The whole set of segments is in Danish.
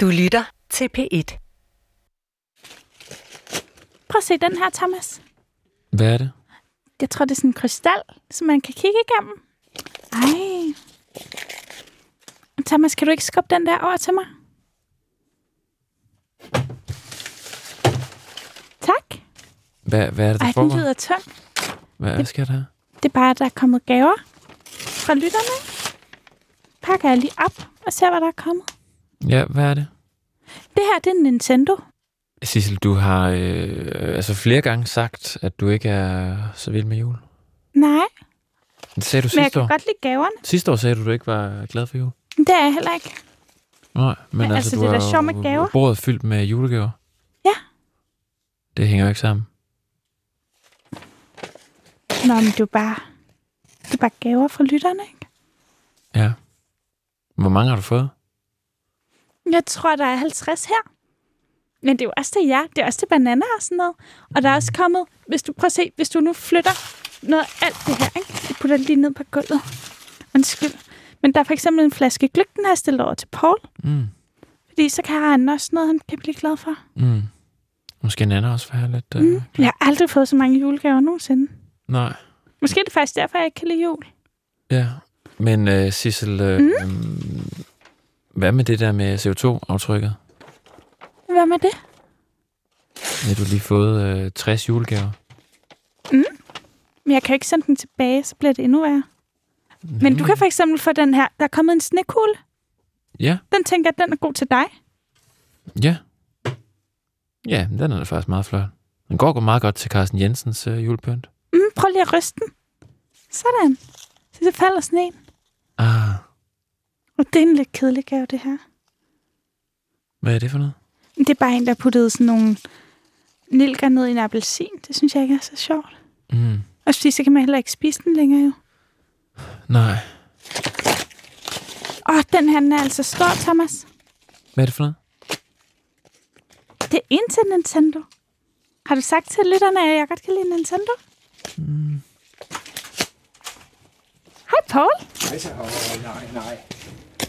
Du lytter til P1. Prøv at se den her, Thomas. Hvad er det? Jeg tror, det er sådan en krystal, som man kan kigge igennem. Ej. Thomas, kan du ikke skubbe den der over til mig? Tak. Hvad, hvad er det, der Ej, den foregår? lyder tung. Hvad, hvad sker der her? Det er bare, at der er kommet gaver fra lytterne. Pakker jeg lige op og ser, hvad der er kommet. Ja, hvad er det? Det her, det er en Nintendo. Sissel, du har øh, altså flere gange sagt, at du ikke er så vild med jul. Nej, Det sagde du men jeg sidste kan år. godt lide gaverne. Sidste år sagde du, at du ikke var glad for jul. Det er jeg heller ikke. Nej, men, Men altså, altså, du det er sjovt med gaver. bordet fyldt med julegaver. Ja. Det hænger jo ikke sammen. Nå, men det er bare, det er bare gaver fra lytterne, ikke? Ja. Hvor mange har du fået? Jeg tror, der er 50 her. Men det er jo også til jer. Det er også til bananer og sådan noget. Og der er også kommet, hvis du prøver at se, hvis du nu flytter noget af alt det her, ikke? Jeg putter det lige ned på gulvet. Undskyld. Men der er for eksempel en flaske gløk, den har jeg stillet over til Paul. Mm. Fordi så kan han også noget, han kan blive glad for. Mm. Måske Nana også være lidt... Øh, Mm. Jeg har aldrig fået så mange julegaver nogensinde. Nej. Måske er det faktisk derfor, jeg ikke kan lide jul. Ja. Men uh, Sissel, uh, Mm. Mm. hvad med det der med CO2-aftrykket? Hvad med det? Har du lige fået uh, 60 julegaver? Men jeg kan jo ikke sende den tilbage, så bliver det endnu værre. Men du kan for eksempel få den her. Der er kommet en snekugle. Ja, Den tænker jeg, den er god til dig. ja. Ja, den er da faktisk meget flot. Den går meget godt til Carsten Jensens uh, julepynt. Mm, prøv lige at ryste den. Sådan. Så det falder sneen. Ah, det er en lidt kedelig gave, det her. hvad er det for noget? Det er bare en, der puttede sådan nogle nilker ned i en appelsin. Det synes jeg ikke er så sjovt. Mm. Og fordi så kan man heller ikke spise den længere jo. Nej. Åh, den her den er altså stor, Thomas. Hvad er det for noget? Det er en til Nintendo. Har du sagt til lytterne, at jeg godt kan lide Nintendo? Mm. Hej, Paul. Nej, nej, nej.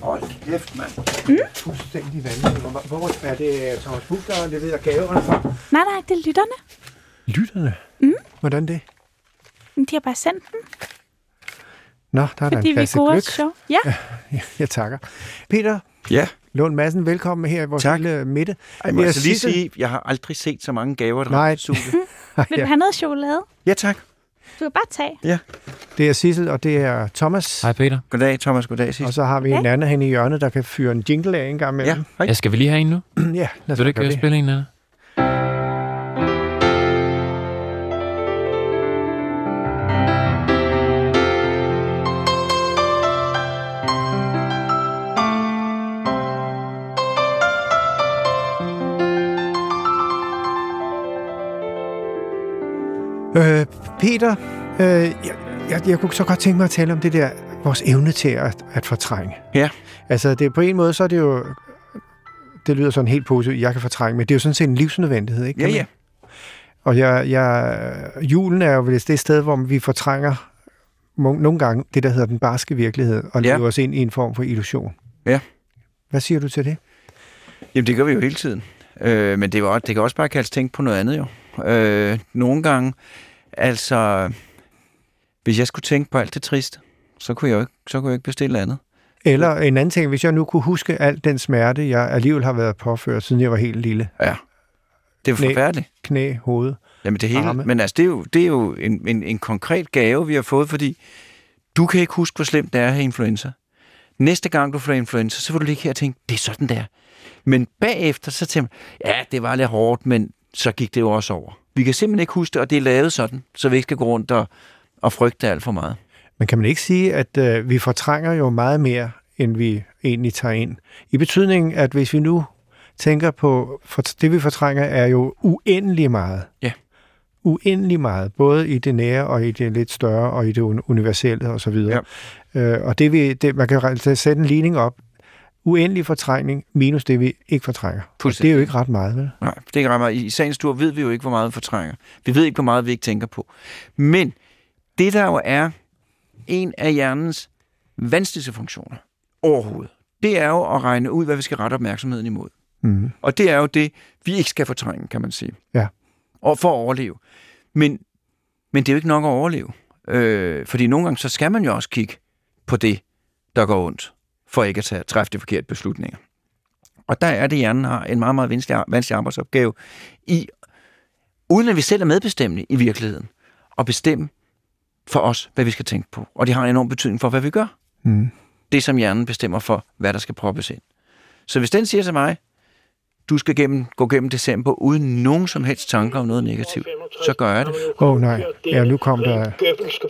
Hold kæft, mand. Mm? Fuldstændig vanvittigt. Hvor, er det Thomas Buch, der leverer gaverne fra? Nej, nej, det er lytterne. Lytterne? Mm. Hvordan det? De har bare sendt den, Nå, der er fordi en vi er flaske gode og gløk. sjov. Ja, Ja, jeg takker. Peter Ja, Lund Madsen, velkommen her i vores Tak. lille midte. Ej, må jeg så lige sige, jeg har aldrig set så mange gaver, der Nej. Vil du have noget chokolade? Ja, tak. Du kan bare tage. det er Sissel, og det er Thomas. Hej Peter. Goddag, Thomas. Goddag, Sis. Og så har vi en anden hen i hjørnet, der kan fyre en jingle af en gang Ja, imellem. hej. Ja, skal vi lige have en nu? Ja, ja lad os Vil du ikke spille en Nana? Peter, øh, jeg, jeg, jeg kunne så godt tænke mig at tale om det der, vores evne til at, at fortrænge. Ja. Altså, det, på en måde, så er det jo, det lyder sådan helt positivt, jeg kan fortrænge, men det er jo sådan set en livsnødvendighed, ikke? Ja, ja. Og jeg, jeg, julen er jo vel det sted, hvor vi fortrænger nogle gange det, der hedder den barske virkelighed, og Ja. lever os ind i en form for illusion. Ja. Hvad siger du til det? Jamen, det gør vi jo hele tiden. Øh, men det, var, det kan også bare kaldes tænke på noget andet, jo. Øh, nogle gange, altså, hvis jeg skulle tænke på alt det triste, så kunne jeg jo ikke, så kunne jeg ikke bestille andet. Eller en anden ting, hvis jeg nu kunne huske al den smerte, jeg alligevel har været påført, siden jeg var helt lille. Det er Knæ. forfærdeligt. Knæ, hoved. Jamen, det hele. Arme. Men altså, det er jo, det er jo en, en, en konkret gave, vi har fået, fordi du kan ikke huske, hvor slemt det er at have influenza. Næste gang du får influenza, så vil du ligge her og tænke, det er sådan der. Men bagefter, så tænker man, ja, det var lidt hårdt, men så gik det jo også over. Vi kan simpelthen ikke huske det, og det er lavet sådan, så vi ikke skal gå rundt og, og frygte alt for meget. Men kan man ikke sige, at øh, vi fortrænger jo meget mere, end vi egentlig tager ind? I betydningen, at hvis vi nu tænker på, for det vi fortrænger er jo uendelig meget. Ja. Uendelig meget, både i det nære og i det lidt større og i det un- universelle osv. Ja. Øh, og det vi, det, man kan sætte en ligning op. Uendelig fortrængning minus det, vi ikke fortrænger. Det er jo ikke ret meget, vel? Nej, det er ikke ret meget. I sagens tur ved vi jo ikke, hvor meget vi fortrænger. Vi ved ikke, hvor meget vi ikke tænker på. Men det, der jo er en af hjernens vanskeligste funktioner overhovedet, det er jo at regne ud, hvad vi skal rette opmærksomheden imod. Mm. Og det er jo det, vi ikke skal fortrænge, kan man sige. Ja. Og for at overleve. Men, men det er jo ikke nok at overleve. Øh, fordi nogle gange, så skal man jo også kigge på det, der går ondt, for ikke at tage, træffe de forkerte beslutninger. Og der er det, hjernen har en meget, meget vanskelig, arbejdsopgave i, uden at vi selv er medbestemmende i virkeligheden, at bestemme for os, hvad vi skal tænke på. Og det har en enorm betydning for, hvad vi gør. Mm. Det, som hjernen bestemmer for, hvad der skal proppes ind. Så hvis den siger til mig, du skal gennem, gå gennem december uden nogen som helst tanker om noget negativt, så gør jeg det. Åh oh, nej, ja, nu kom der...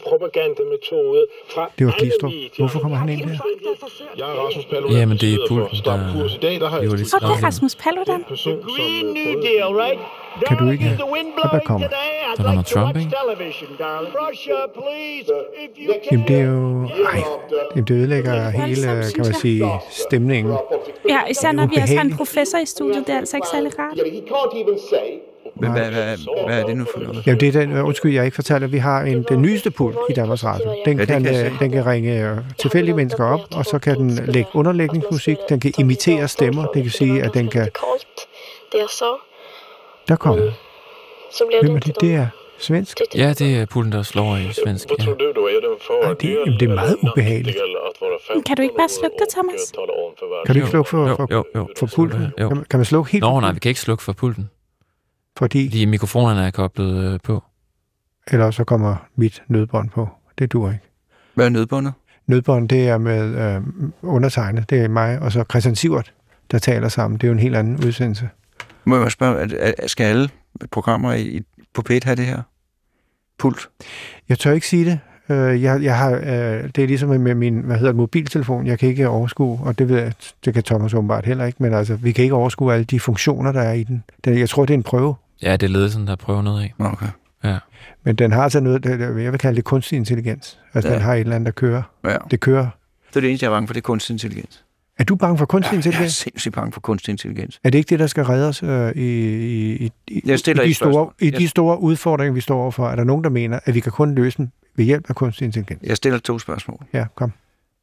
Propagandametode fra Det var Glistrup. Hvorfor kommer han ind der? Jeg er Rasmus Paludan. Jamen, det er pulten, der- Kurs. I dag, der har Det var jeg lidt Og det er. Rasmus Paludan. øh? Kan du ikke- Hvad blowing kommer? Der to Trump, ikke? Jamen, det er jo... Ej, jamen, det ødelægger hele, kan man sige, stemningen. Ja, især når vi også har en professor i studiet, det er altså ikke særlig rart. Men hvad, hvad, hvad er det nu for noget? Jamen, det er den, undskyld, jeg ikke fortalte, at vi har en, den nyeste pult i Danmarks Radio. Den det kan, kan øh, den kan ringe øh, tilfældige mennesker op, og så kan den lægge underlægningsmusik, den kan imitere stemmer, det kan sige, at den kan... Det er så, Der så bliver Hvem er det det? Det er svensk. Ja, det er pulten, der slår i svensk. Ja. Ja, det- jamen, det er meget ubehageligt. 15 Kan du ikke bare slukke det, Thomas? Kan du ikke slukke for, Jo, for, jo, jo. for pulten? Jo. Kan, man- kan man slukke helt? Nå, nej, vi kan ikke slukke for pulten, Fordi, fordi mikrofonerne er koblet øh, på. ellers så kommer mit nødbånd på. Det dur ikke. Hvad er nødbundet? Nødbånd, det er med øh, undertegnet. Det er mig og så Christian Sivert, der taler sammen. Det er jo en helt anden udsendelse. Må jeg spørge, skal alle programmer i, på P1 have det her? Pult? Jeg tør ikke sige det. Øh, Jeg, jeg har, øh, det er ligesom med min hvad hedder det, mobiltelefon. Jeg kan ikke overskue, og det ved jeg, det kan Thomas åbenbart heller ikke, men altså, vi kan ikke overskue alle de funktioner, der er i den. Den- Jeg tror, det er en prøve, Ja, det er ledelsen, der prøver noget af. Okay. men den har altså noget, jeg vil kalde det kunstig intelligens. Altså, Ja. den har et eller andet, der kører. Ja. Det kører. Det er det eneste, jeg er bange for, det er kunstig intelligens. Er du bange for kunstig Jeg er intelligens? sindssygt bange for kunstig intelligens. Er det ikke det, der skal redde os øh, i, i, i, Jeg i, de store, i de store udfordringer, vi står overfor? Er der nogen, der mener, at vi kan kun løse dem ved hjælp af kunstig intelligens? Jeg stiller to spørgsmål. Ja, kom.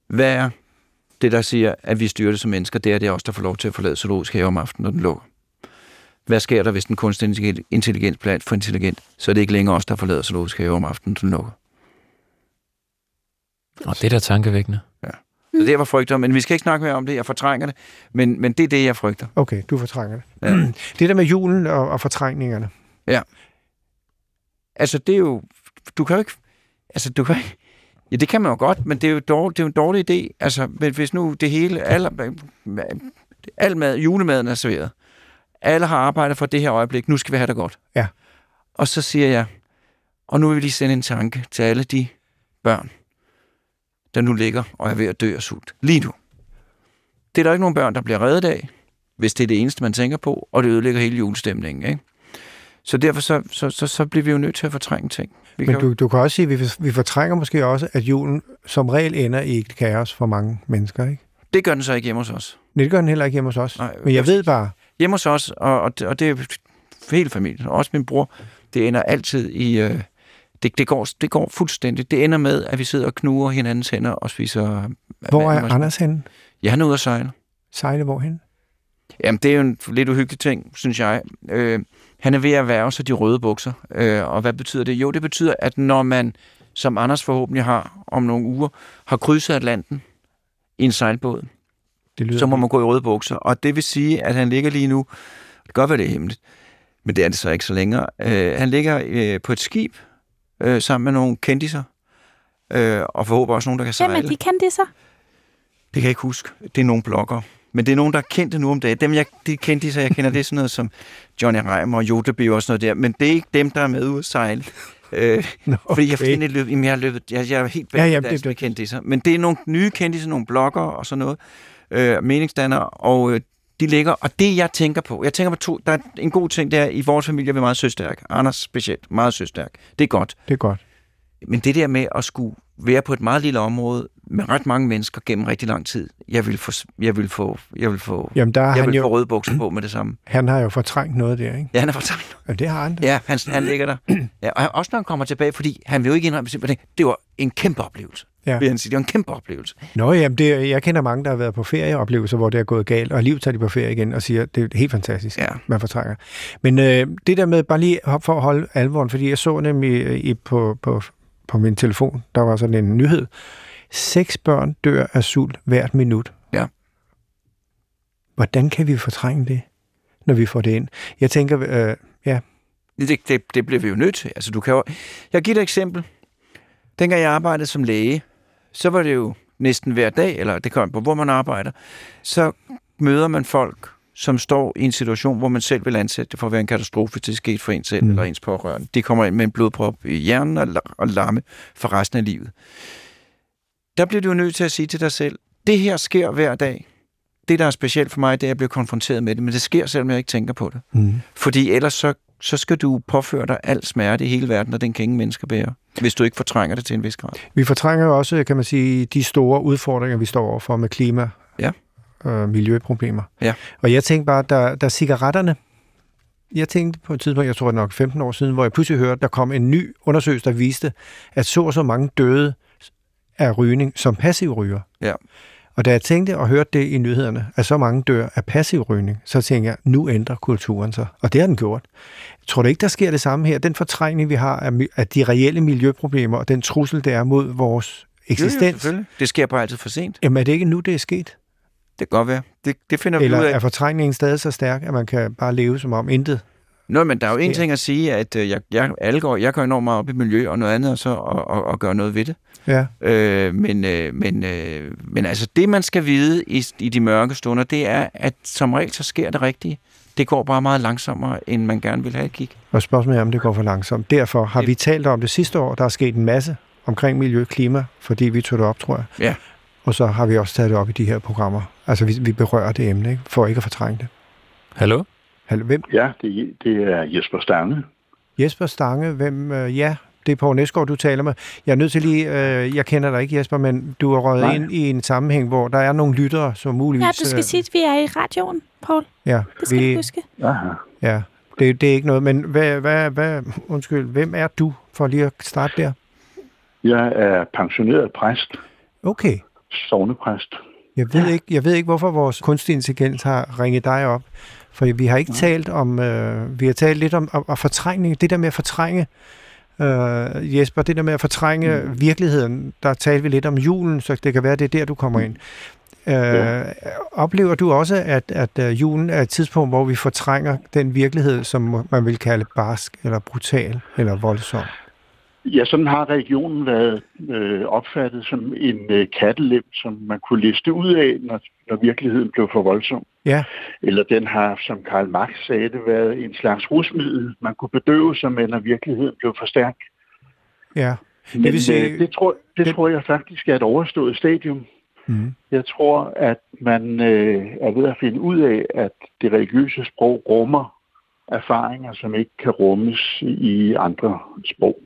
Hvad er det, der siger, at vi styrer det som mennesker? Det er det os, der får lov til at forlade zoologisk have om aftenen, når den lukker. Hvad sker der, hvis den kunstig intelligens- intelligens bliver for intelligent? Så er det ikke længere os, der forlader zoologisk have om aftenen, når den lukker. Og det er da tankevækkende. Så var frygter, men vi skal ikke snakke mere om det, jeg fortrænger det, men, men det er det, jeg frygter. Okay, du fortrænger det. Ja. Det der med julen og, og fortrængningerne. Altså, det er jo... Du kan jo ikke... Altså, du kan ikke... Ja, det kan man jo godt, men det er jo, dårlig, det er jo en dårlig idé. Altså, men hvis nu det hele... Alle, al mad, julemaden er serveret. Alle har arbejdet for det her øjeblik. Nu skal vi have det godt. Ja. Og så siger jeg, og nu vil vi lige sende en tanke til alle de børn, der nu ligger og er ved at dø af sult. Lige nu. Det er der ikke nogen børn, der bliver reddet af, hvis det er det eneste, man tænker på, og det ødelægger hele julestemningen. Ikke? Så derfor så, så, så, så bliver vi jo nødt til at fortrænge ting. Vi Men kan du, du kan også sige, at vi, vi fortrænger måske også, at julen som regel ender i et kaos for mange mennesker, ikke? Det gør den så ikke hjemme hos os. Nej, det gør den heller ikke hjemme hos os. Nej, Men jeg ved bare, Hjemme hos os, og, og, det- og det er hele familien, og også min bror, det ender altid i... Øh, det, det, går, det går fuldstændigt. Det ender med, at vi sidder og knuger hinandens hænder og spiser... hvor er Anders henne? Ja, han er ude at sejle. Sejle hvorhen? Jamen, det er jo en lidt uhyggelig ting, synes jeg. Øh, han er ved at værve sig de røde bukser. Øh, og hvad betyder det? Jo, det betyder, at når man, som Anders forhåbentlig har om nogle uger, har krydset Atlanten i en sejlbåd, Det lyder så må man gå i røde bukser. Og det vil sige, at han ligger lige nu, det kan godt være, det er hemmeligt, men det er det så ikke så længere. Øh, han ligger øh, på et skib øh, sammen med nogle kendiser, øh, og forhåber også nogen, der kan Hvem sejle. er de kendte så? Det kan jeg ikke huske. Det er nogle blogger. Men det er nogen, der er kendte nu om dagen. Dem, jeg, de kendte så jeg kender, det er sådan noget som Johnny Reimer og Jodeby og sådan noget der. Men det er ikke dem, der er med ude at sejle. Øh, Nå, fordi jeg, okay. okay. løb, jamen, jeg, har løbet, jeg, jeg er helt bag Ja, ja, det- med kendiser. Men det er nogle nye kendiser, nogle blogger og sådan noget. Øh, meningsdannere. Og øh, de ligger, og det jeg tænker på, jeg tænker på to, der er en god ting, der i vores familie er vi meget søstærk. Anders specielt, meget søstærk. Det er godt. Det er godt. Men det der med at skulle være på et meget lille område med ret mange mennesker gennem rigtig lang tid. Jeg vil få, jeg vil få, jeg vil få, Jamen, der har jeg han vil få jo, røde bukser på med det samme. han har jo fortrængt noget der, ikke? Ja, han er fortabt. Ja, det har han. da. Ja, han, han ligger der. Ja, og han, også når han kommer tilbage, fordi han vil jo ikke indrømme simpelthen, det var en kæmpe oplevelse. Ja. Vil han sige, det var en kæmpe oplevelse. Nå, jamen, det, jeg kender mange, der har været på ferieoplevelser, hvor det er gået galt, og alligevel tager de på ferie igen og siger, det er helt fantastisk, Ja. man fortrænger. Men øh, det der med, bare lige for at holde alvoren, fordi jeg så nemlig øh, i, på, på, på min telefon, der var sådan en nyhed. Seks børn dør af sult hvert minut. Ja. Hvordan kan vi fortrænge det, når vi får det ind? Jeg tænker, øh, ja, Det, det, det bliver vi jo nødt til. Altså, du kan jo... Jeg giver dig et eksempel. Dengang jeg arbejdede som læge, så var det jo næsten hver dag, eller det kommer på, hvor man arbejder, så møder man folk, som står i en situation, hvor man selv vil ansætte det for at være en katastrofe, hvis det er sket for en selv Mm. eller ens pårørende. De kommer ind med en blodprop i hjernen og, og lamme for resten af livet. Der bliver du nødt til at sige til dig selv, det her sker hver dag. Det, der er specielt for mig, det er, at jeg bliver konfronteret med det, men det sker, selvom jeg ikke tænker på det. mm. Fordi ellers så, så skal du påføre dig al smerte i hele verden, og den kan ingen mennesker bære, hvis du ikke fortrænger det til en vis grad. Vi fortrænger jo også, kan man sige, de store udfordringer, vi står overfor med klima Ja. Og miljøproblemer. Ja. Og jeg tænkte bare, der, der cigaretterne, jeg tænkte på et tidspunkt, jeg tror nok 15 år siden, hvor jeg pludselig hørte, der kom en ny undersøgelse, der viste, at så og så mange døde af rygning som passiv ryger. Ja. Og da jeg tænkte og hørte det i nyhederne, at så mange dør af passiv rygning, så tænkte jeg, nu ændrer kulturen sig. Og det har den gjort. Tror du ikke, der sker det samme her? Den fortrængning, vi har af, de reelle miljøproblemer, og den trussel, det er mod vores Jo, jo, eksistens. selvfølgelig. det sker bare altid for sent. Jamen er det ikke nu, det er sket? Det kan godt være. Det, det finder vi Eller ud af. er fortrængningen stadig så stærk, at man kan bare leve som om intet? Nå, men der er jo en ting at sige, at øh, jeg, jeg, alle går, jeg går enormt meget op i miljø, og noget andet er så at, at, at gøre noget ved det. Ja. Øh, men, øh, men, øh, men altså, det man skal vide i, i de mørke stunder, det er, at som regel så sker det rigtige. Det går bare meget langsommere, end man gerne vil have gik. Og spørgsmålet er, om det går for langsomt. Derfor har Det- vi talt om det sidste år. Der er sket en masse omkring miljø og klima, fordi vi tog det op, tror jeg. Ja. Og så har vi også taget det op i de her programmer. Altså, vi, vi berører det emne, ikke? for ikke at fortrænge det. Hallo? Hallo, hvem? Ja, det, det er Jesper Stange. Jesper Stange, hvem? Øh, ja, det er Poul Næsgaard, du taler med. Jeg er nødt til lige, øh, jeg kender dig ikke, Jesper, men du er røget Nej. ind i en sammenhæng, hvor der er nogle lyttere, som muligvis... Ja, du skal øh, sige, at vi er i radioen, Paul. Ja, Det skal vi, du huske. Aha. ja det, det er ikke noget, men hvad, hvad, hvad, undskyld, hvem er du, for lige at starte der? Jeg er pensioneret præst, Okay. Sovnepræst. Jeg ved, ikke, jeg ved ikke, hvorfor vores kunstig intelligens har ringet dig op. For vi har ikke talt om, øh, vi har talt lidt om, om, om fortrængning. Det der med at fortrænge, øh, Jesper, det der med at fortrænge mm. virkeligheden, der talte vi lidt om julen, så det kan være, det er der, du kommer ind. Øh, Ja. Oplever du også, at, at øh, julen er et tidspunkt, hvor vi fortrænger den virkelighed, som man vil kalde barsk, eller brutal, eller voldsom? Ja, sådan har religionen været øh, opfattet som en øh, kattelem, som man kunne liste ud af, når, når virkeligheden blev for voldsom. Ja. Eller den har, som Karl Marx sagde det, været en slags rusmiddel, man kunne bedøve sig med, når virkeligheden blev for stærk. Ja. Men vil sige- øh, det, tror, det det- tror jeg faktisk er et overstået stadium. Mm. Jeg tror, at man øh, er ved at finde ud af, at det religiøse sprog rummer erfaringer, som ikke kan rummes i andre sprog.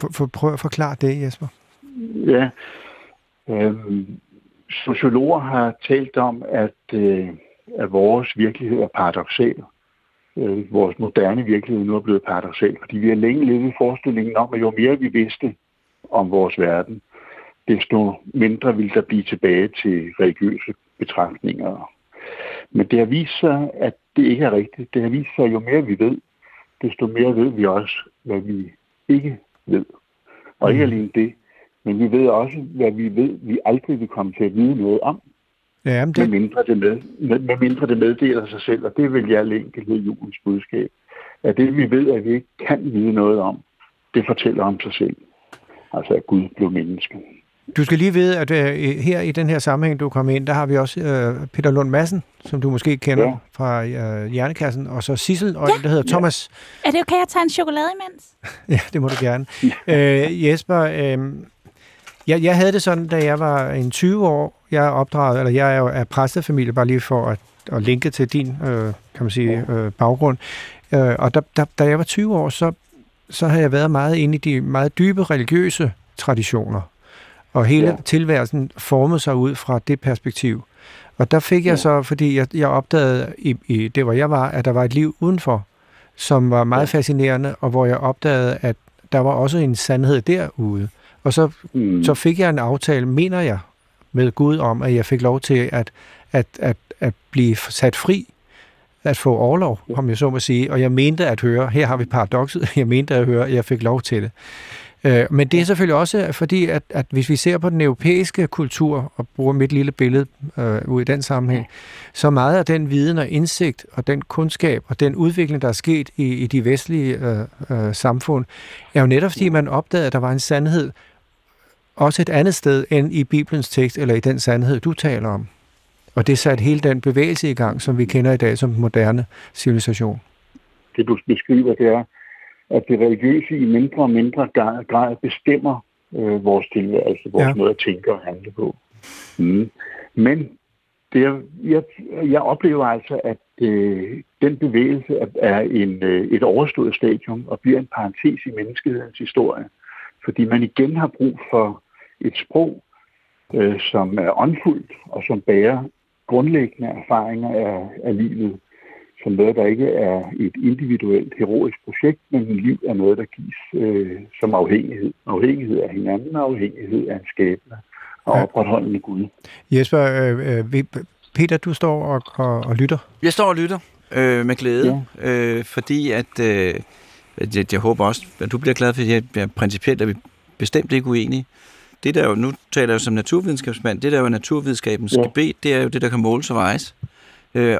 For, for, prøv at forklare det, Jesper. Ja. Øhm, sociologer har talt om, at, øh, at vores virkelighed er paradoxal. Øh, vores moderne virkelighed nu er blevet paradoxal, fordi vi har længe levet i forestillingen om, at jo mere vi vidste om vores verden, desto mindre ville der blive tilbage til religiøse betragtninger. Men det har vist sig, at det ikke er rigtigt. Det har vist sig, at jo mere vi ved, desto mere ved vi også, hvad vi ikke ved. Og ikke alene det, men vi ved også, hvad vi ved, vi aldrig vil komme til at vide noget om, Ja, men med det, mindre det, med, med, med mindre det meddeler sig selv. Og det vil jeg enkelhed julens budskab. At det vi ved, at vi ikke kan vide noget om, det fortæller om sig selv. Altså at Gud blev menneske. Du skal lige vide, at øh, her i den her sammenhæng, du kom ind, der har vi også øh, Peter Lund Madsen, som du måske kender ja. Ja. fra øh, Hjernekassen, og så Sissel, og ja. en, der hedder Thomas. Er det okay at tage en chokolade imens? Ja, det må du gerne. øh, Jesper, øh, jeg, jeg havde det sådan, da jeg var en 20 år, jeg er opdraget, eller jeg er jo af præstefamilie, bare lige for at, at linke til din, øh, kan man sige, øh, baggrund. Øh, og da, da, da jeg var 20 år, så, så havde jeg været meget inde i de meget dybe religiøse traditioner. Og hele Ja. tilværelsen formede sig ud fra det perspektiv. Og der fik jeg Ja. så, fordi jeg, jeg opdagede i, i det, hvor jeg var, at der var et liv udenfor, som var meget Ja. fascinerende, og hvor jeg opdagede, at der var også en sandhed derude. Og så, Mm. så fik jeg en aftale, mener jeg, med Gud om, at jeg fik lov til at, at, at, at blive sat fri, at få overlov, om jeg så må sige. Og jeg mente at høre, her har vi paradokset, jeg mente at høre, at jeg fik lov til det. Øh, Men det er selvfølgelig også fordi, at, at hvis vi ser på den europæiske kultur, og bruger mit lille billede øh, ud i den sammenhæng, så meget af den viden og indsigt, og den kundskab, og den udvikling, der er sket i, i de vestlige øh, øh, samfund, er jo netop fordi, man opdagede, at der var en sandhed, også et andet sted end i Bibelens tekst, eller i den sandhed, du taler om. Og det satte hele den bevægelse i gang, som vi kender i dag som moderne civilisation. det du beskriver, det er, at det religiøse i mindre og mindre grad bestemmer øh, vores tilværelse, vores Ja. ja. måde at tænke og handle på. Mm. Men det er, jeg, jeg oplever altså, at øh, den bevægelse er, er en, øh, et overstået stadium og bliver en parentes i menneskehedens historie. Fordi man igen har brug for et sprog, øh, som er åndfuldt og som bærer grundlæggende erfaringer af, af livet som noget, der ikke er et individuelt, heroisk projekt, men en liv er noget, der gives øh, som afhængighed. Afhængighed af hinanden, og afhængighed af en skæbne og Ja. opretholdende Gud. Jesper, øh, øh, Peter, du står og, og, og lytter. Jeg står og lytter øh, med glæde, ja. øh, fordi at, øh, at jeg, jeg håber også, at du bliver glad, fordi jeg, jeg principielt er vi bestemt ikke uenige. Det der jo, nu taler jeg jo som naturvidenskabsmand, det der jo er naturvidenskabens Ja. ja. gebet, det er jo det, der kan måles og vejes. Øh,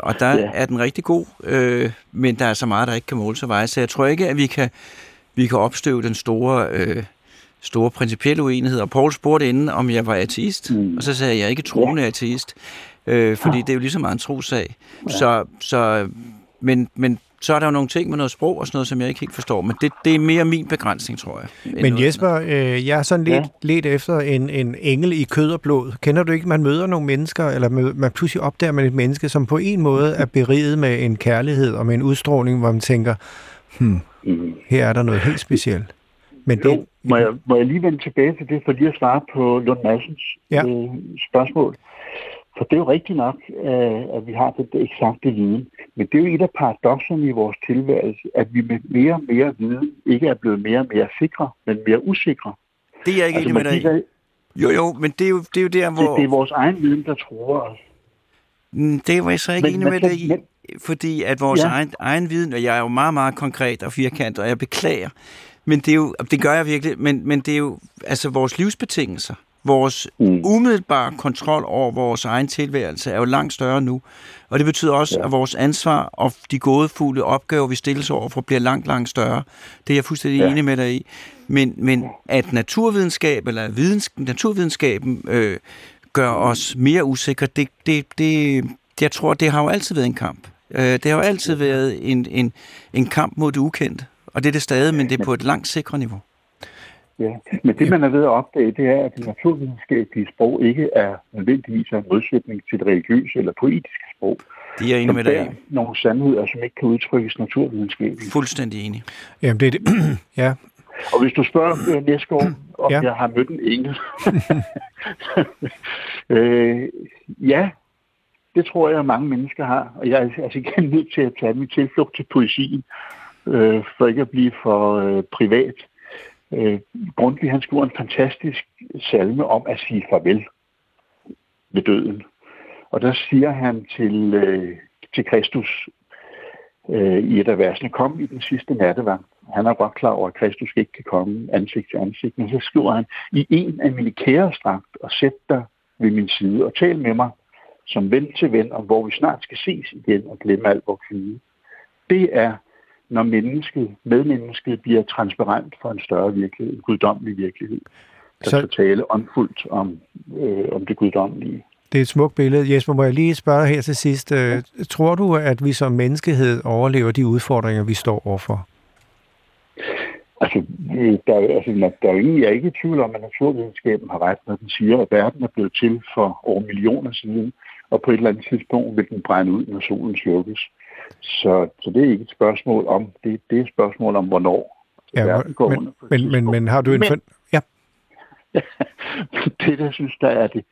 og der Ja. ja. er den rigtig god, øh, men der er så meget, der ikke kan måles og vejes. Så jeg tror ikke, at vi kan, vi kan opstøve den store, øh, store principielle uenighed. Og Paul spurgte inden, om jeg var ateist, Mm. og så sagde jeg, at jeg er ikke troende ateist, øh, fordi det er jo lige så meget en trosag. Så, så, men, men så er der jo nogle ting med noget sprog og sådan noget, som jeg ikke helt forstår. Men det, det er mere min begrænsning, tror jeg. Men Jesper, øh, jeg er sådan lidt, Ja. lidt efter en, en engel i kød og blod. Kender du ikke, man møder nogle mennesker, eller mø- man pludselig opdager man et menneske, som på en måde er beriget med en kærlighed og med en udstråling, hvor man tænker, hmm, Mm. her er der noget helt specielt. Men Jo, det, må jeg, må jeg lige vende tilbage til det, for lige at svare på Lund Madsens Ja. øh, spørgsmål. For det er jo rigtigt nok, øh, at vi har den eksakte viden. Men det er jo et af paradoxerne i vores tilværelse, at vi med mere og mere viden ikke er blevet mere og mere sikre, men mere usikre. Det er jeg ikke Altså, enig med dig Jo, jo, men det er jo, det er jo der, det, hvor... det er vores egen viden, der tror os. Mm, Det var jeg så ikke Men enig med dig i, men- fordi at vores ja. egen, egen viden, og jeg er jo meget, meget konkret og firkantet, og jeg beklager, men det er jo, det gør jeg virkelig, men, men det er jo, altså vores livsbetingelser, vores Mm. umiddelbare kontrol over vores egen tilværelse er jo langt større nu, og det betyder også, Ja. at vores ansvar og de gådefulde opgaver, vi stilles over for, bliver langt, langt større. Det er jeg fuldstændig Ja. enig med dig i. Men, men at naturvidenskab, eller videns, naturvidenskaben øh, gør os mere usikre, det, det, det, jeg tror, det har jo altid været en kamp. Øh, det har jo altid været en, en, en kamp mod det ukendte, og det er det stadig, men det er på et langt sikre niveau. Ja, men det man er ved at opdage, det er, at det naturvidenskabelige sprog ikke er nødvendigvis en modsætning til det religiøse eller poetiske sprog. Det er enig med dig nogle sandheder, som ikke kan udtrykkes naturvidenskabeligt. Fuldstændig enig. jamen det er det. ja, Og hvis du spørger øh, næste år, om Ja. jeg har mødt en engel, øh, ja, det tror jeg, mange mennesker har. Og jeg er altså igen nødt til at tage min tilflugt til poesien, øh, for ikke at blive for øh, privat. Øh, Grundtvig, han skriver en fantastisk salme om at sige farvel ved døden. Og der siger han til, øh, til Kristus øh, i et af versene, kom i den sidste nattevagt. Han er godt klar over, at Kristus ikke kan komme ansigt til ansigt, men så skriver han, i en af mine kære strakt, og sæt dig ved min side, og tal med mig som ven til ven, og hvor vi snart skal ses igen og glemme alt vores knyde. Det er, når mennesket, medmennesket, bliver transparent for en større virkelighed, en guddommelig virkelighed, der Så- skal tale åndfuldt om, øh, om det guddommelige. det er et smukt billede. Jesper, må jeg lige spørge dig her til sidst. Øh, Tror du, at vi som menneskehed overlever de udfordringer, vi står overfor? Altså, øh, der, er- altså, der er jo ingen, jeg er ikke i tvivl om, at naturvidenskaben har ret, når den siger, at verden er blevet til for over millioner siden, og på et eller andet tidspunkt vil den brænde ud, når solen slukkes. Så, så det er ikke et spørgsmål om, det, det er et spørgsmål om, hvornår Ja, verden går men, under men, men, men har du en... Men- Men, ja, det, der synes, der er det,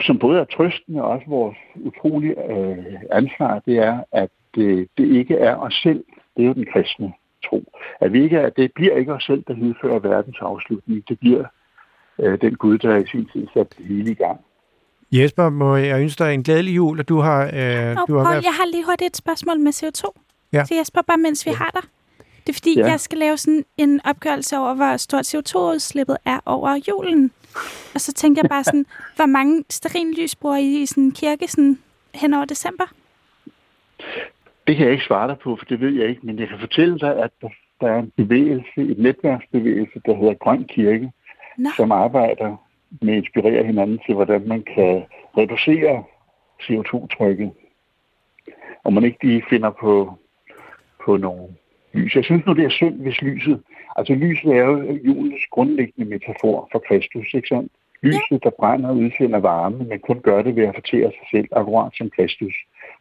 som både er trøstende og også vores utrolige øh, ansvar, det er, at øh, det ikke er os selv, det er jo den kristne tro, at vi ikke er, det bliver ikke os selv, der udfører verdens afslutning, det bliver øh, den Gud, der i sin tid satte det hele i gang. Jesper, må jeg ønske dig en glædelig jul, og du har... Øh, Og du har Paul, været- jeg har lige hurtigt et spørgsmål med CO2. Ja. Så Jesper, bare mens vi har dig. Det er fordi, Ja. jeg skal lave sådan en opgørelse over, hvor stort CO2-udslippet er over julen. Og så tænker jeg bare sådan, hvor mange stearinlys bruger I i sådan en kirke sådan hen over december? Det kan jeg ikke svare dig på, for det ved jeg ikke, men jeg kan fortælle dig, at der, der er en bevægelse, et netværksbevægelse, der hedder Grøn Kirke, Nå, som arbejder med at inspirere hinanden til, hvordan man kan reducere CO2-trykket. Og man ikke lige finder på, på nogle lys. Jeg synes nu, det er synd, hvis lyset... Altså lyset er jo julens grundlæggende metafor for Kristus, ikke sandt? Lyset, der brænder og udsender varme, men kun gør det ved at fortære sig selv, akkurat som Kristus.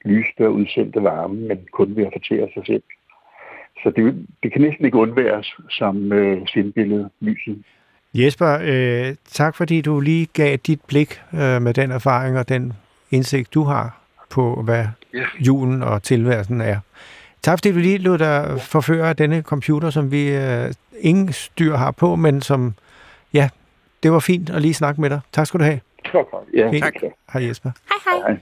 Lys, der udsendte varme, men kun ved at fortære sig selv. Så det, det kan næsten ikke undværes som øh, sindbillede, lyset. Jesper, øh, tak fordi du lige gav dit blik øh, med den erfaring og den indsigt, du har på, hvad Ja. julen og tilværelsen er. Tak fordi du lige lod dig forføre denne computer, som vi øh, ingen styr har på, men som, ja, det var fint at lige snakke med dig. Tak skal du have. Tak. Ja, Fint. tak. Hej Jesper. hej hej.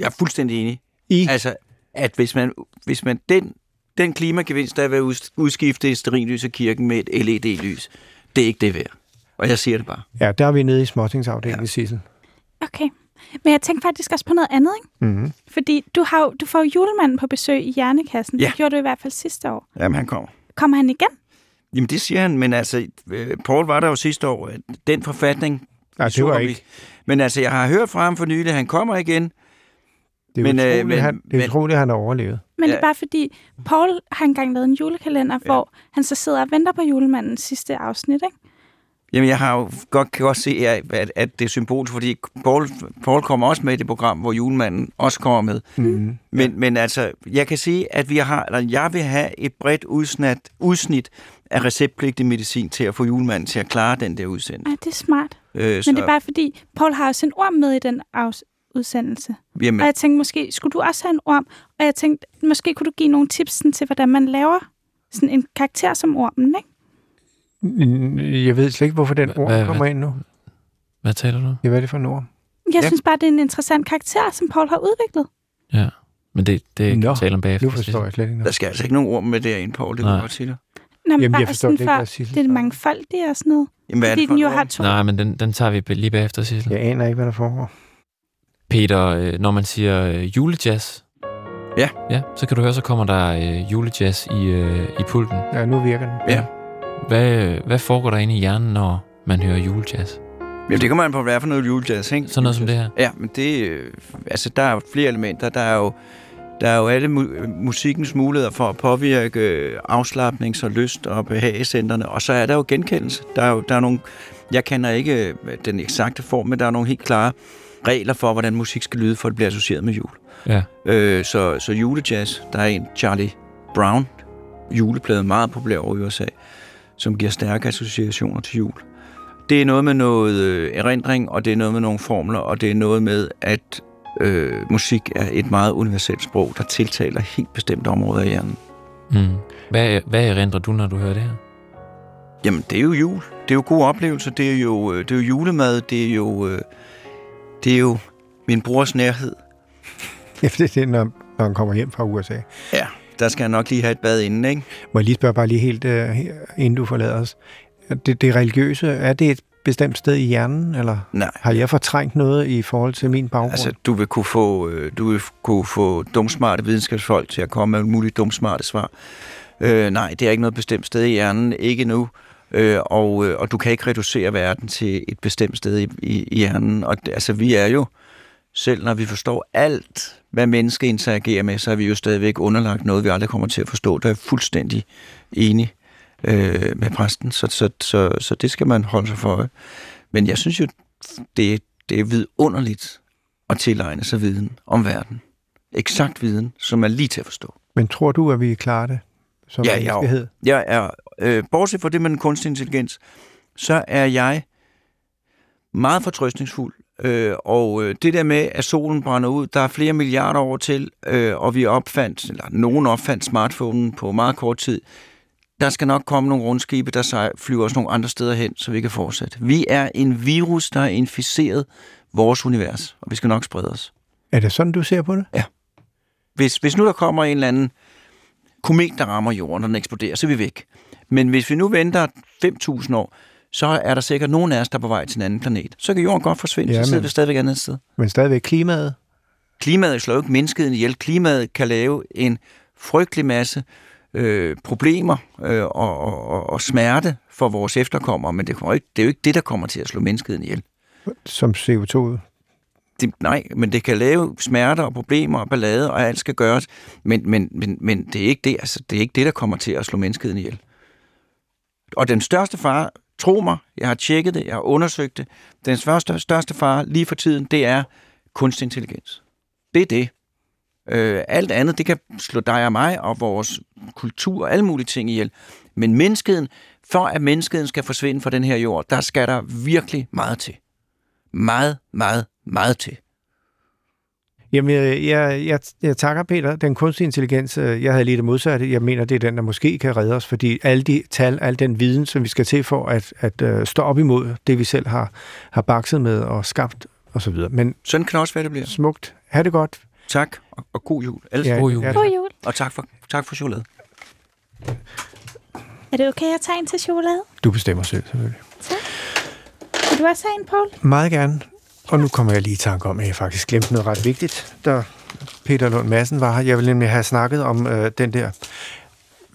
Jeg er fuldstændig enig. I, Altså, at hvis man, hvis man den, den klimagevinst, der er ved at ud- udskifte et stearinlys af kirken med et LED-lys, det er ikke det værd. Og jeg siger det bare. ja, der er vi nede i småtingsafdelingen, ja. Sissel. Okay. Men jeg tænkte faktisk også på noget andet, ikke? Mm-hmm. Fordi du, har, jo- du får jo julemanden på besøg i Hjernekassen. Ja. Det gjorde du i hvert fald sidste år. Jamen, han kommer. Kommer han igen? Jamen, det siger han, men altså, øh, Paul var der jo sidste år. Den forfatning... Nej, det var ikke. Men altså, jeg har hørt fra ham for nylig, at han kommer igen. Det er Men, men, øh, utroligt, men- han, det er men- utroligt, at han har overlevet. Men ja. Det er bare fordi, Paul har engang lavet en julekalender, ja. hvor han så sidder og venter på julemandens sidste afsnit, ikke? Jamen, jeg har jo godt, kan godt se, at, at det er symbolisk, fordi Paul, Paul kommer også med i det program, hvor julemanden også kommer med. Mm. Men, men altså, jeg kan sige, at vi har, eller jeg vil have et bredt udsnit, udsnit af receptpligtig medicin til at få julemanden til at klare den der udsendelse. Ja, det er smart. Øh, Men det er bare fordi, Paul har også en orm med i den afs- udsendelse. jamen, Og jeg tænkte, måske skulle du også have en orm? Og jeg tænkte, måske kunne du give nogle tips sådan, til, hvordan man laver sådan en karakter som ormen, ikke? Jeg ved slet ikke, hvorfor den hvad- kommer ind nu. Hvad taler du? Ja, hvad er det for en ord? Jeg Ja. synes bare, det er en interessant karakter, som Paul har udviklet. Ja. Men det, det kan Nå, tale om bagefter. Nu forstår jeg slet ikke der noget. skal altså ikke nogen ord med derinde, Paul, det kan godt sige dig. Nå, men Jamen, bare jeg forstår det ikke, hvad Sissel det er mangfoldigt og sådan noget. Jamen, hvad er Fordi det for den jo har to. Nej, men den, den tager vi lige bagefter, Sissel. Jeg aner ikke, hvad der foregår. Peter, øh, når man siger øh, julejazz, Ja. ja, så kan du høre, så kommer der øh, julejazz i, øh, i pulten. Ja, nu virker den. Ja. Hvad, hvad foregår der inde i hjernen, når man hører julejazz? Jamen, det kommer an på, hvad det er for noget julejazz, ikke? Sådan noget som det her. Ja, men det, øh, altså, der er flere elementer. Der er jo, der er jo alle mu- musikkens muligheder for at påvirke øh, afslappnings- og lyst- og behagecentrene, og så er der jo genkendelse. Der er jo der er nogle, jeg kender ikke øh, den eksakte form, men der er nogle helt klare regler for, hvordan musik skal lyde, for at det bliver associeret med jul. Ja. Øh, så, så julejazz, der er en Charlie Brown juleplade, meget populær over i USA, som giver stærke associationer til jul. Det er noget med noget øh, erindring, og det er noget med nogle formler, og det er noget med, at øh, musik er et meget universelt sprog, der tiltaler helt bestemte områder af hjernen. Mm. Hvad, hvad erindrer du, når du hører det her? Jamen, det er jo jul. Det er jo gode oplevelser. Det er jo, øh, det er jo julemad. Det er jo, øh, det er jo min brors nærhed. Ja, det er det, når, når han kommer hjem fra USA. Ja, der skal jeg nok lige have et bad inden, ikke? Må jeg lige spørge bare lige helt, uh, inden du forlader os. Det, det religiøse, er det et bestemt sted i hjernen, eller Nej. har jeg fortrængt noget i forhold til min baggrund? Altså, du vil kunne få, øh, du vil kunne få dumsmarte videnskabsfolk til at komme med mulige dumsmarte svar. Øh, nej, det er ikke noget bestemt sted i hjernen, ikke nu. Øh, og, øh, og du kan ikke reducere verden til et bestemt sted i, i, i hjernen. Og altså, vi er jo, selv når vi forstår alt, hvad mennesker interagerer med, så er vi jo stadigvæk underlagt noget, vi aldrig kommer til at forstå. Der er jeg fuldstændig enig øh, med præsten, så, så, så, så det skal man holde sig for øje. Men jeg synes jo, det, det er vidunderligt at tilegne sig viden om verden. Eksakt viden, som er lige til at forstå. Men tror du, at vi klarer det som Ja, ja. menneskehed? Jeg er øh, bortset fra det med den kunstige intelligens, så er jeg meget fortrøstningsfuld. Øh, og øh, det der med, at solen brænder ud, der er flere milliarder år til, øh, og vi opfandt, eller nogen opfandt smartphonen på meget kort tid. Der skal nok komme nogle rundskibe, der flyver os nogle andre steder hen, så vi kan fortsætte. Vi er en virus, der er inficeret vores univers, og vi skal nok sprede os. Er det sådan, du ser på det? Hvis, hvis nu der kommer en eller anden komet, der rammer jorden, og den eksploderer, så er vi væk. Men hvis vi nu venter 5.000 år, så er der sikkert nogen af os, der er på vej til en anden planet. Så kan jorden godt forsvinde, Ja, så sidder men- vi stadigvæk et andet sted. Men stadigvæk klimaet? Klimaet slår jo ikke menneskeheden ihjel. Klimaet kan lave en frygtelig masse øh, problemer øh, og, og, og, og smerte for vores efterkommere, men det, kommer ikke, det er jo ikke det, der kommer til at slå menneskeheden ihjel. Som CO2? Det, nej, men det kan lave smerter og problemer og ballade, og alt skal gøres, men, men, men, men det, er ikke det, altså, det er ikke det, der kommer til at slå menneskeheden ihjel. Og den største fare, tro mig, jeg har tjekket det, jeg har undersøgt det, den største, største fare lige for tiden, det er kunstig intelligens. Det er det. Øh, alt andet, det kan slå dig og mig og vores kultur og alle mulige ting ihjel. Men menneskeheden, for at menneskeheden skal forsvinde fra den her jord, der skal der virkelig meget til. Meget, meget, meget til. Jamen, jeg, jeg, jeg, jeg takker Peter. Den kunstige intelligens, øh, jeg havde lige det modsatte. Jeg mener, det er den, der måske kan redde os, fordi alle de tal, al den viden, som vi skal til for at, at uh, stå op imod det, vi selv har, har bakset med og skabt osv. Men Sådan kan det også være, det bliver. smukt. Ha' det godt. Tak, og, og god jul. Alle Ja, God jul. ja. God jul. Og tak for, tak for chokolade. Er det okay, at tage en til chokolade? Du bestemmer selv, selvfølgelig. Vil du også have en, Paul? Meget gerne. Og nu kommer jeg lige i tanke om, at jeg faktisk glemte noget ret vigtigt, da Peter Lund Madsen var her. Jeg ville nemlig have snakket om øh, den der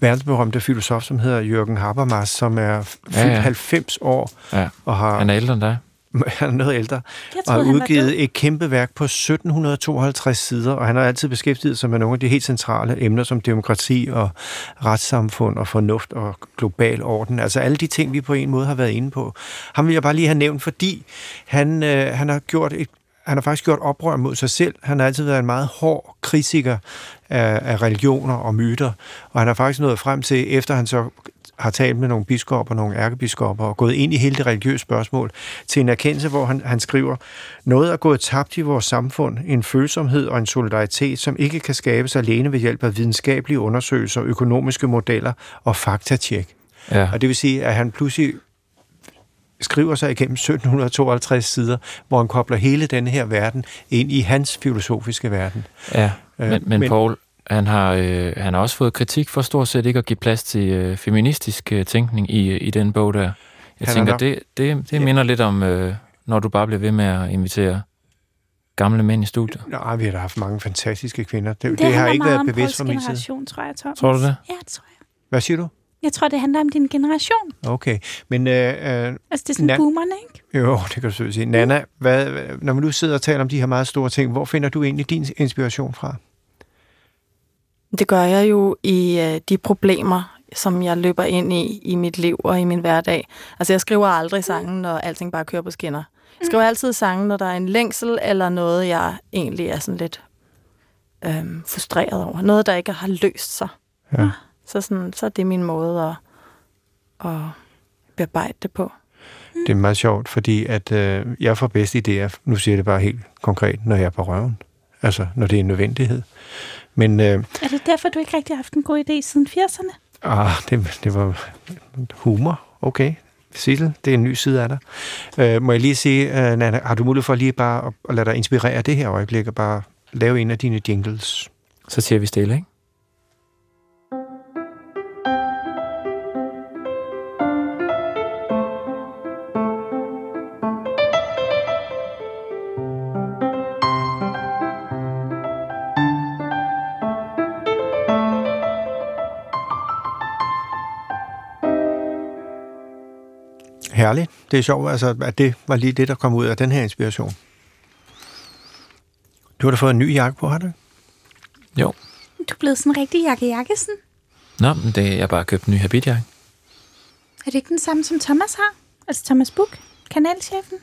verdensberømte filosof, som hedder Jørgen Habermas, som er fyldt Ja, ja. 90 år Ja. og har, Han er ældre end dig. han er noget ældre, og har udgivet et kæmpe værk på 1752 sider, og han har altid beskæftiget sig med nogle af de helt centrale emner som demokrati og retssamfund og fornuft og global orden. Altså alle de ting, vi på en måde har været inde på. Ham vil jeg bare lige have nævnt, fordi han, øh, han har gjort et han har faktisk gjort oprør mod sig selv. Han har altid været en meget hård kritiker af, af religioner og myter, og han har faktisk nået frem til, efter han så har talt med nogle biskopper, nogle ærkebiskopper, og gået ind i hele det religiøse spørgsmål, til en erkendelse, hvor han, han skriver, noget er gået tabt i vores samfund, en følsomhed og en solidaritet, som ikke kan skabes alene ved hjælp af videnskabelige undersøgelser, økonomiske modeller og faktatjek. Ja. Og det vil sige, at han pludselig skriver sig igennem 1752 sider, hvor han kobler hele den her verden ind i hans filosofiske verden. ja. Øh, Men, men men- Paul, han har, øh, han har også fået kritik for stort set ikke at give plads til øh, feministisk øh, tænkning i, i den bog der. Jeg Han tænker, nok- det, det, det minder lidt om, øh, når du bare bliver ved med at invitere gamle mænd i studiet. Nej, vi har da haft mange fantastiske kvinder. Det, det, Det, har ikke været bevidst fra min side. tror jeg, Thomas. Tror du det? Ja, det tror jeg. Hvad siger du? Jeg tror, det handler om din generation. Okay, men øh, øh, Altså, det er sådan Na- boomerne, ikke? jo, det kan du selvfølgelig sige. Nana, hvad, når man nu sidder og taler om de her meget store ting, hvor finder du egentlig din inspiration fra? Det gør jeg jo i øh, de problemer, som jeg løber ind i i mit liv og i min hverdag. Altså, jeg skriver aldrig sangen, når alting bare kører på skinner. Jeg skriver altid sangen, når der er en længsel eller noget, jeg egentlig er sådan lidt øhm, frustreret over. Noget, der ikke har løst sig. Ja. Så, sådan, så er det min måde at, at bearbejde det på. Det er meget sjovt, fordi at øh, jeg får bedst idéer, nu siger jeg det bare helt konkret, når jeg er på røven. Altså, når det er en nødvendighed. Men øh, Er det derfor, du ikke rigtig har haft en god idé siden 80'erne? ah, det, det var humor. Okay. Sissel, det er en ny side af dig. Øh, må jeg lige sige, øh, Nana, har du mulighed for lige bare at, at lade dig inspirere det her øjeblik, og bare lave en af dine jingles? Så siger vi stille, ikke? Det er sjovt, altså, at det var lige det, der kom ud af den her inspiration. Du har da fået en ny jakke på, har du? Jo. Du er blevet sådan en rigtig Jakke Jakkesen. Nå, men det, jeg har bare købt en ny habitjakke. Er det ikke den samme, som Thomas har? Altså Thomas Buk, kanalchefen?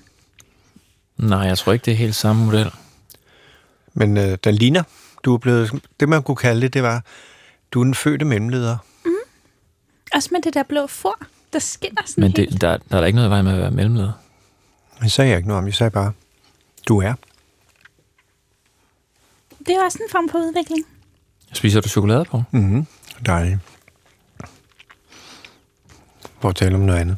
Nej, jeg tror ikke, det er helt samme model. Men øh, den ligner. Du er blevet, det man kunne kalde det, det var, du er den fødte mellemleder. Også med det der blå for, der skinner sådan Men helt. det, der, der er da ikke noget vej med at være mellemleder. Det sagde jeg ikke noget om. Jeg sagde bare, du er. Det er også en form for udvikling. Spiser du chokolade på? Mm-hmm. Dejligt. For at tale om noget andet.